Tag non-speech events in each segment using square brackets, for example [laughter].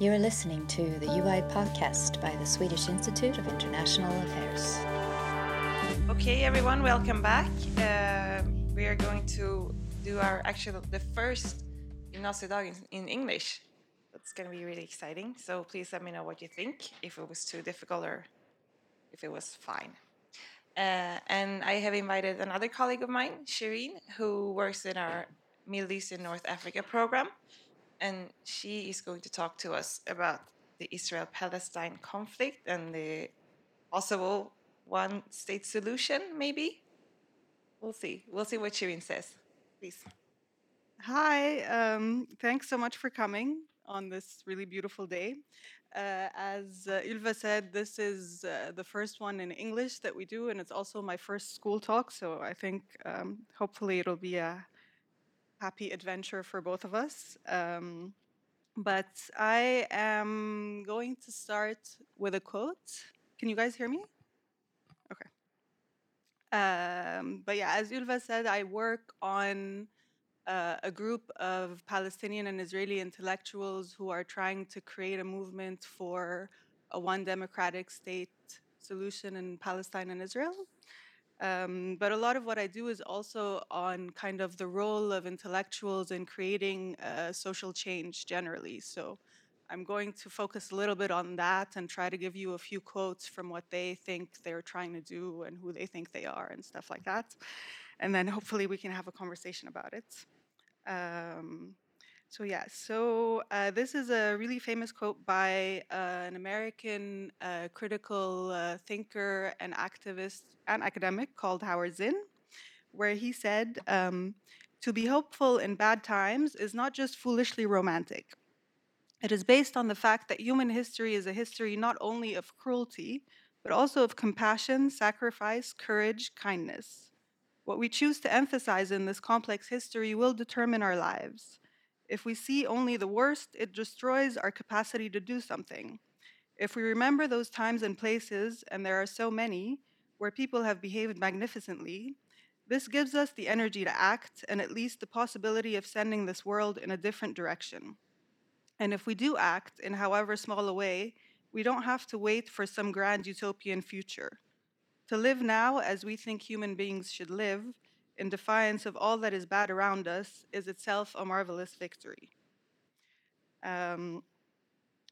You are listening to the UI podcast by the Swedish Institute of International Affairs. Okay, everyone, welcome back. Uh, we are going to do our actual the first gymnasiedag in, English. That's going to be really exciting. So please let me know what you think. If it was too difficult or if it was fine. Uh, and I have invited another colleague of mine, Cherine, who works in our Middle East and North Africa program. And she is going to talk to us about the Israel Palestine conflict and the possible one state solution, maybe. We'll see. We'll see what Cherine says. Please. Hi, um, thanks so much for coming on this really beautiful day. Uh, as uh, Ylva said, this is uh, the first one in English that we do, and it's also my first school talk, so I think um, hopefully it'll be a happy adventure for both of us. Um, but I am going to start with a quote. Can you guys hear me? Okay. Um, but yeah, as Ylva said, I work on uh, a group of Palestinian and Israeli intellectuals who are trying to create a movement for a one democratic state solution in Palestine and Israel. Um, but a lot of what I do is also on kind of the role of intellectuals in creating uh, social change generally. So I'm going to focus a little bit on that and try to give you a few quotes from what they think they're trying to do and who they think they are and stuff like that. And then hopefully we can have a conversation about it. Um, so yeah, so uh, this is a really famous quote by uh, an American uh, critical uh, thinker and activist and academic called Howard Zinn, where he said, um, "To be hopeful in bad times is not just foolishly romantic. It is based on the fact that human history is a history not only of cruelty, but also of compassion, sacrifice, courage, kindness." What we choose to emphasize in this complex history will determine our lives. If we see only the worst, it destroys our capacity to do something. If we remember those times and places, and there are so many, where people have behaved magnificently, this gives us the energy to act and at least the possibility of sending this world in a different direction. And if we do act, in however small a way, we don't have to wait for some grand utopian future. To live now as we think human beings should live, in defiance of all that is bad around us, is itself a marvelous victory. Um,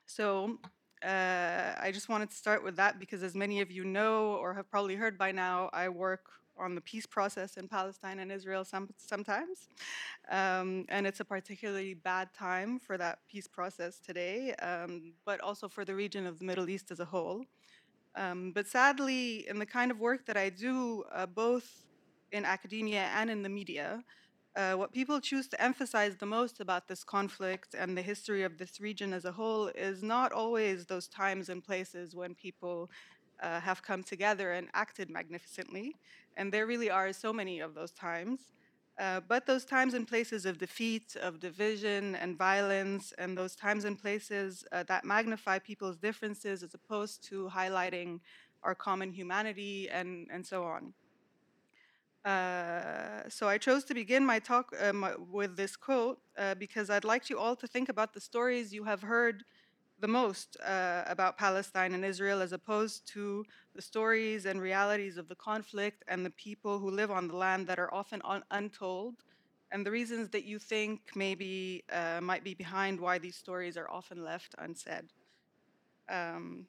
so, uh, I just wanted to start with that because, as many of you know or have probably heard by now, I work on the peace process in Palestine and Israel some, sometimes. Um, and it's a particularly bad time for that peace process today, um, but also for the region of the Middle East as a whole. Um, but sadly, in the kind of work that I do, uh, both in academia and in the media, uh, what people choose to emphasize the most about this conflict and the history of this region as a whole is not always those times and places when people uh, have come together and acted magnificently. And there really are so many of those times. Uh, but those times and places of defeat, of division and violence, and those times and places uh, that magnify people's differences as opposed to highlighting our common humanity and, and so on. Uh, so I chose to begin my talk um, with this quote uh, because I'd like you all to think about the stories you have heard the most uh, about Palestine and Israel as opposed to the stories and realities of the conflict and the people who live on the land that are often un- untold and the reasons that you think maybe uh, might be behind why these stories are often left unsaid. Um,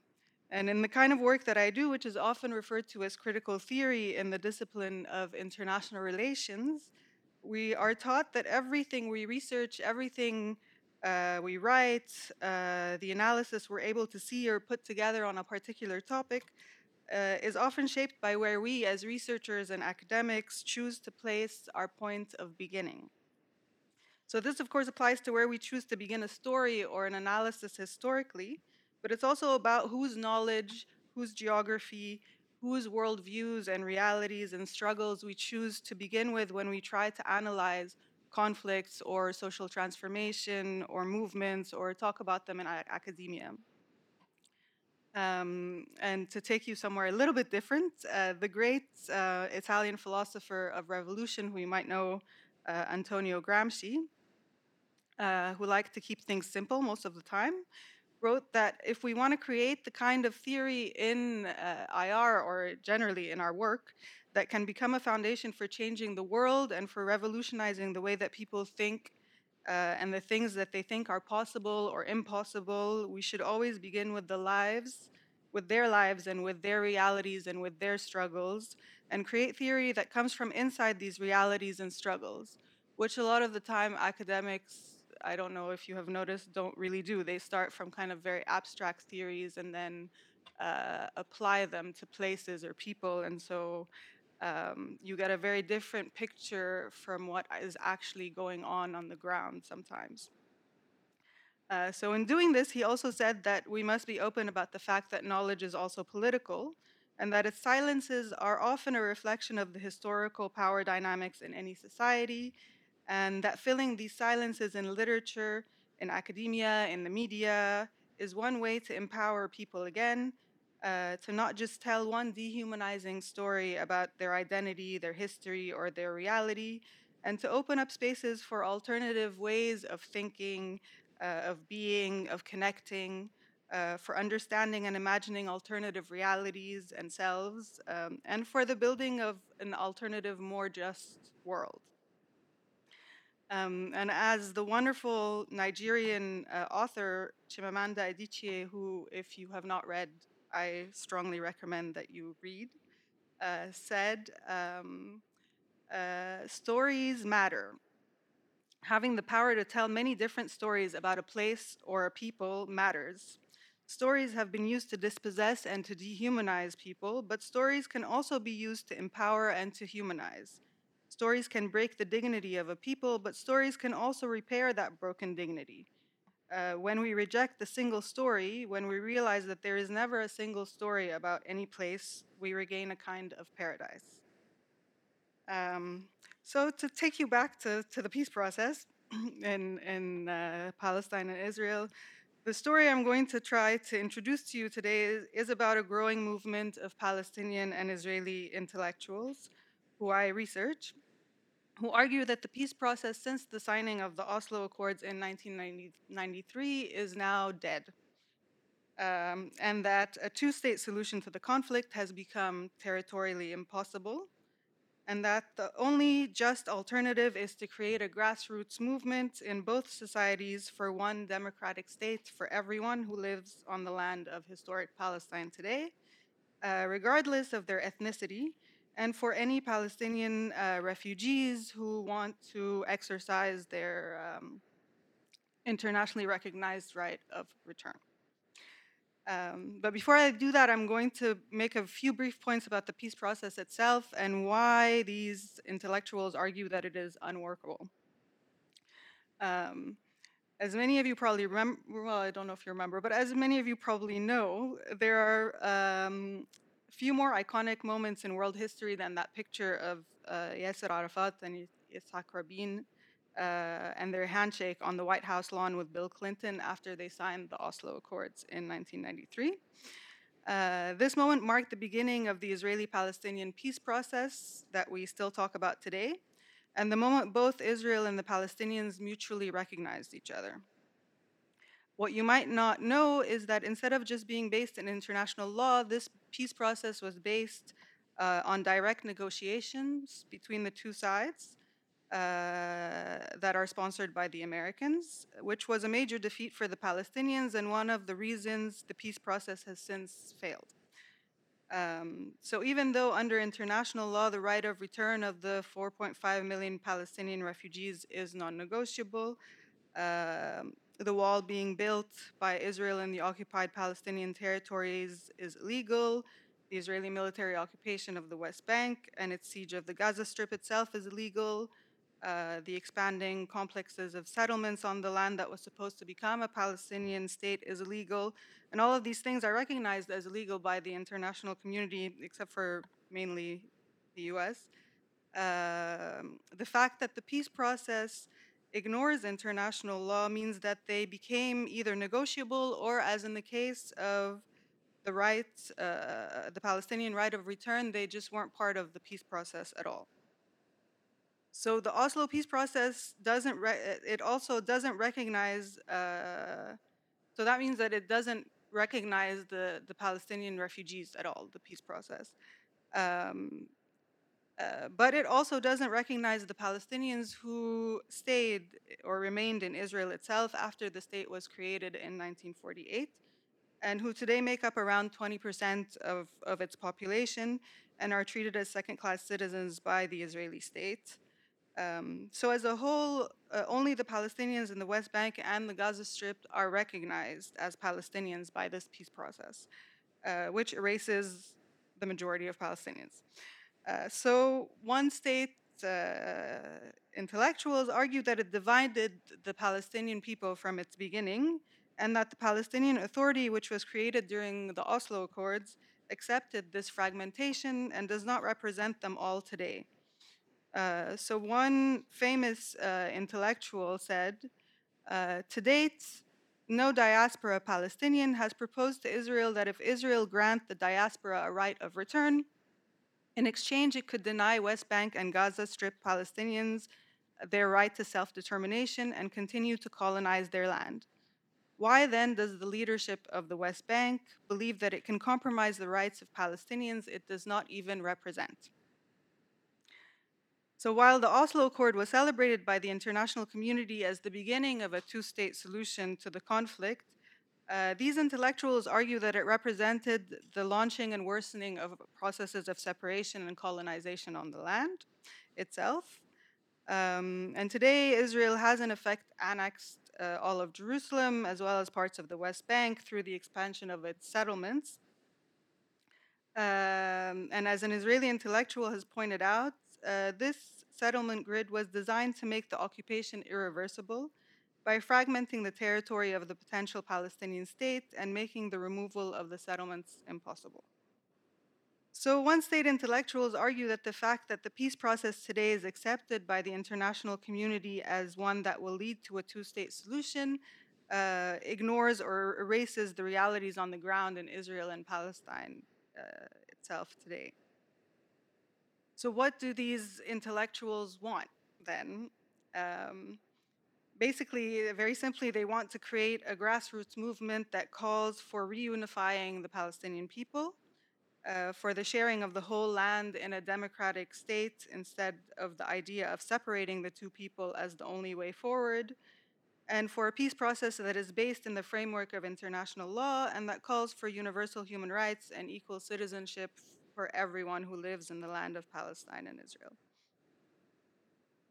and in the kind of work that I do, which is often referred to as critical theory in the discipline of international relations, we are taught that everything we research, everything uh, we write, uh, the analysis we're able to see or put together on a particular topic uh, is often shaped by where we, as researchers and academics, choose to place our point of beginning. So, this, of course, applies to where we choose to begin a story or an analysis historically, but it's also about whose knowledge, whose geography, whose worldviews and realities and struggles we choose to begin with when we try to analyze conflicts or social transformation or movements or talk about them in academia. Um, and to take you somewhere a little bit different, uh, the great uh, Italian philosopher of revolution, who you might know, uh, Antonio Gramsci, uh, who liked to keep things simple most of the time, wrote that if we want to create the kind of theory in uh, IR or generally in our work that can become a foundation for changing the world and for revolutionizing the way that people think uh, and the things that they think are possible or impossible, we should always begin with the lives, with their lives and with their realities and with their struggles, and create theory that comes from inside these realities and struggles, which a lot of the time academics, I don't know if you have noticed, don't really do. They start from kind of very abstract theories and then uh, apply them to places or people, and so um, you get a very different picture from what is actually going on on the ground sometimes. Uh, so in doing this, he also said that we must be open about the fact that knowledge is also political, and that its silences are often a reflection of the historical power dynamics in any society, and that filling these silences in literature, in academia, in the media, is one way to empower people again, uh, to not just tell one dehumanizing story about their identity, their history, or their reality, and to open up spaces for alternative ways of thinking, uh, of being, of connecting, uh, for understanding and imagining alternative realities and selves, um, and for the building of an alternative, more just world. Um, and as the wonderful Nigerian uh, author Chimamanda Adichie, who, if you have not read I strongly recommend that you read, uh, said, um, uh, Stories matter. Having the power to tell many different stories about a place or a people matters. Stories have been used to dispossess and to dehumanize people, but stories can also be used to empower and to humanize. Stories can break the dignity of a people, but stories can also repair that broken dignity uh, when we reject the single story, when we realize that there is never a single story about any place, we regain a kind of paradise. Um, so to take you back to, to the peace process [clears throat] in, in uh, Palestine and Israel, the story I'm going to try to introduce to you today is, is about a growing movement of Palestinian and Israeli intellectuals who I research who argue that the peace process since the signing of the Oslo Accords in 1993 is now dead. Um, and that a two state solution to the conflict has become territorially impossible, and that the only just alternative is to create a grassroots movement in both societies for one democratic state for everyone who lives on the land of historic Palestine today, uh, regardless of their ethnicity, and for any Palestinian uh, refugees who want to exercise their um, internationally recognized right of return. Um, but before I do that, I'm going to make a few brief points about the peace process itself and why these intellectuals argue that it is unworkable. Um, as many of you probably remember, well, I don't know if you remember, but as many of you probably know, there are um, few more iconic moments in world history than that picture of uh, Yasser Arafat and Yitzhak Rabin uh, and their handshake on the White House lawn with Bill Clinton after they signed the Oslo Accords in 1993. Uh, this moment marked the beginning of the Israeli Palestinian peace process that we still talk about today, and the moment both Israel and the Palestinians mutually recognized each other. What you might not know is that instead of just being based in international law, this peace process was based uh, on direct negotiations between the two sides uh, that are sponsored by the Americans, which was a major defeat for the Palestinians and one of the reasons the peace process has since failed. Um, so even though under international law the right of return of the 4.5 million Palestinian refugees is non-negotiable, um, the wall being built by Israel in the occupied Palestinian territories is illegal. The Israeli military occupation of the West Bank and its siege of the Gaza Strip itself is illegal. Uh, the expanding complexes of settlements on the land that was supposed to become a Palestinian state is illegal. And all of these things are recognized as illegal by the international community, except for mainly the US. Um, the fact that the peace process ignores international law means that they became either negotiable or, as in the case of the right, uh, the Palestinian right of return, they just weren't part of the peace process at all. So the Oslo peace process doesn't, it also doesn't recognize uh, So that means that it doesn't recognize the, the Palestinian refugees at all, the peace process. Um, uh, but it also doesn't recognize the Palestinians who stayed or remained in Israel itself after the state was created in 1948 and who today make up around 20% of, of its population and are treated as second class citizens by the Israeli state. Um, so, as a whole, uh, only the Palestinians in the West Bank and the Gaza Strip are recognized as Palestinians by this peace process, uh, which erases the majority of Palestinians. Uh, so, one state uh, intellectuals argue that it divided the Palestinian people from its beginning, and that the Palestinian Authority, which was created during the Oslo Accords, accepted this fragmentation and does not represent them all today. Uh, so one famous uh, intellectual said, uh, to date, no diaspora Palestinian has proposed to Israel that if Israel grant the diaspora a right of return, in exchange it could deny West Bank and Gaza Strip Palestinians uh, their right to self-determination and continue to colonize their land. Why then does the leadership of the West Bank believe that it can compromise the rights of Palestinians it does not even represent? So while the Oslo Accord was celebrated by the international community as the beginning of a two-state solution to the conflict, uh, these intellectuals argue that it represented the launching and worsening of processes of separation and colonization on the land itself. Um, and today, Israel has in effect annexed uh, all of Jerusalem as well as parts of the West Bank through the expansion of its settlements. Um, and as an Israeli intellectual has pointed out, uh, this settlement grid was designed to make the occupation irreversible by fragmenting the territory of the potential Palestinian state and making the removal of the settlements impossible. So, one state intellectuals argue that the fact that the peace process today is accepted by the international community as one that will lead to a two state solution uh, ignores or erases the realities on the ground in Israel and Palestine uh, itself today. So, what do these intellectuals want then? Um, basically, very simply, they want to create a grassroots movement that calls for reunifying the Palestinian people, uh, for the sharing of the whole land in a democratic state instead of the idea of separating the two people as the only way forward, and for a peace process that is based in the framework of international law and that calls for universal human rights and equal citizenship for everyone who lives in the land of Palestine and Israel.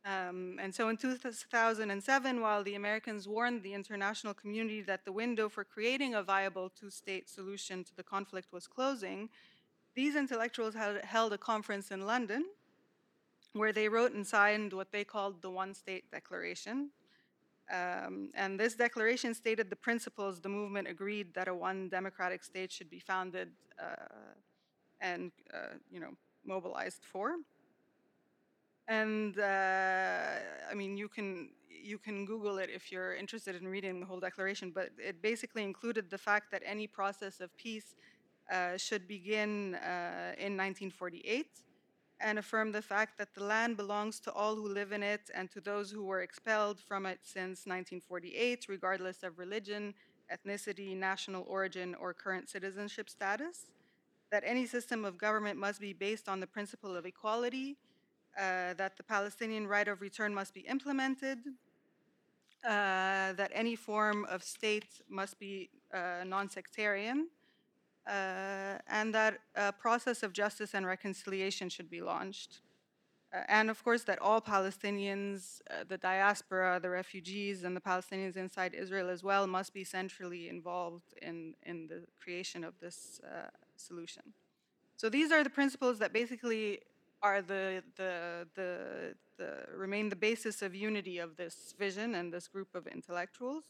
Um, and so in 2007, while the Americans warned the international community that the window for creating a viable two state solution to the conflict was closing, these intellectuals had held a conference in London where they wrote and signed what they called the One State Declaration. Um, and this declaration stated the principles the movement agreed that a one democratic state should be founded uh, and uh, you know mobilized for. And uh, I mean, you can you can Google it if you're interested in reading the whole declaration. But it basically included the fact that any process of peace uh, should begin uh, in 1948 and affirm the fact that the land belongs to all who live in it and to those who were expelled from it since 1948, regardless of religion, ethnicity, national origin, or current citizenship status that any system of government must be based on the principle of equality, uh, that the Palestinian right of return must be implemented, uh, that any form of state must be uh, non sectarian, uh, and that a process of justice and reconciliation should be launched. Uh, and of course, that all Palestinians, the diaspora, the refugees, and the Palestinians inside Israel as well must be centrally involved in, in the creation of this solution. So these are the principles that basically are the, the, the, the, remain the basis of unity of this vision and this group of intellectuals.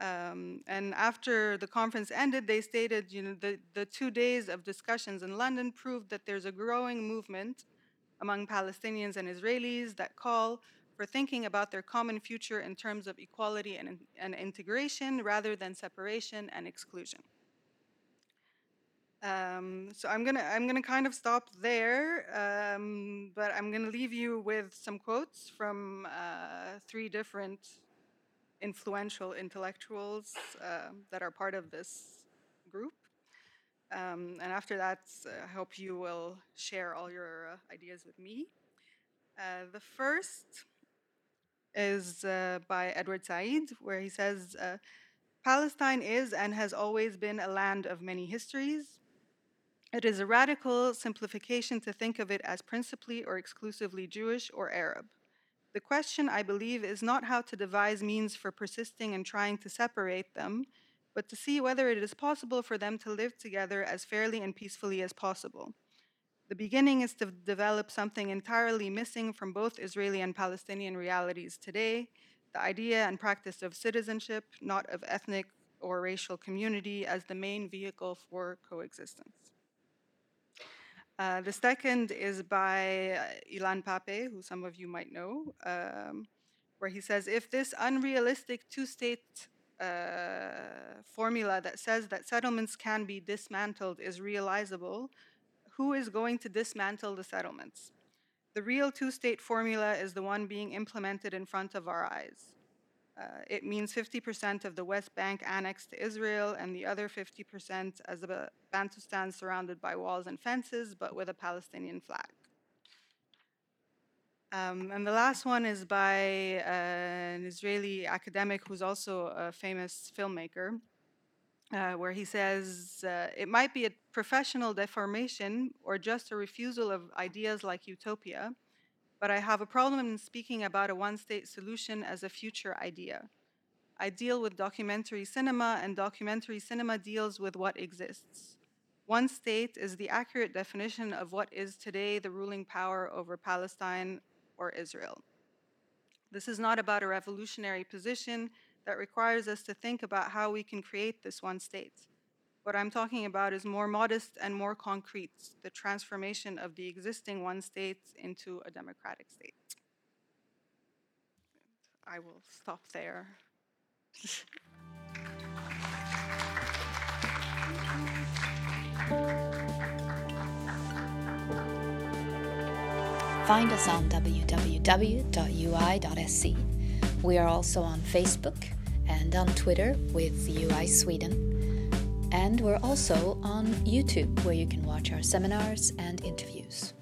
Um, and after the conference ended, they stated, you know, the, the two days of discussions in London proved that there's a growing movement among Palestinians and Israelis that call for thinking about their common future in terms of equality and, and integration rather than separation and exclusion. Um, so I'm gonna I'm gonna kind of stop there, um, but I'm gonna leave you with some quotes from uh, three different influential intellectuals uh, that are part of this group. Um, and after that, I hope you will share all your uh, ideas with me. Uh, the first is uh, by Edward Said, where he says uh, Palestine is and has always been a land of many histories. It is a radical simplification to think of it as principally or exclusively Jewish or Arab. The question, I believe, is not how to devise means for persisting and trying to separate them, but to see whether it is possible for them to live together as fairly and peacefully as possible. The beginning is to develop something entirely missing from both Israeli and Palestinian realities today the idea and practice of citizenship, not of ethnic or racial community, as the main vehicle for coexistence. Uh, the second is by uh, Ilan Pappé, who some of you might know, um, where he says if this unrealistic two state uh, formula that says that settlements can be dismantled is realizable, who is going to dismantle the settlements? The real two state formula is the one being implemented in front of our eyes. Uh, it means 50% of the West Bank annexed to Israel and the other 50% as a Bantustan surrounded by walls and fences, but with a Palestinian flag. Um, and the last one is by uh, an Israeli academic who's also a famous filmmaker, uh, where he says uh, it might be a professional deformation or just a refusal of ideas like utopia, but I have a problem in speaking about a one state solution as a future idea. I deal with documentary cinema, and documentary cinema deals with what exists. One state is the accurate definition of what is today the ruling power over Palestine or Israel. This is not about a revolutionary position that requires us to think about how we can create this one state. What I'm talking about is more modest and more concrete the transformation of the existing one state into a democratic state. I will stop there. Find us on www.ui.se. We are also on Facebook and on Twitter with UI Sweden. And we're also on YouTube where you can watch our seminars and interviews.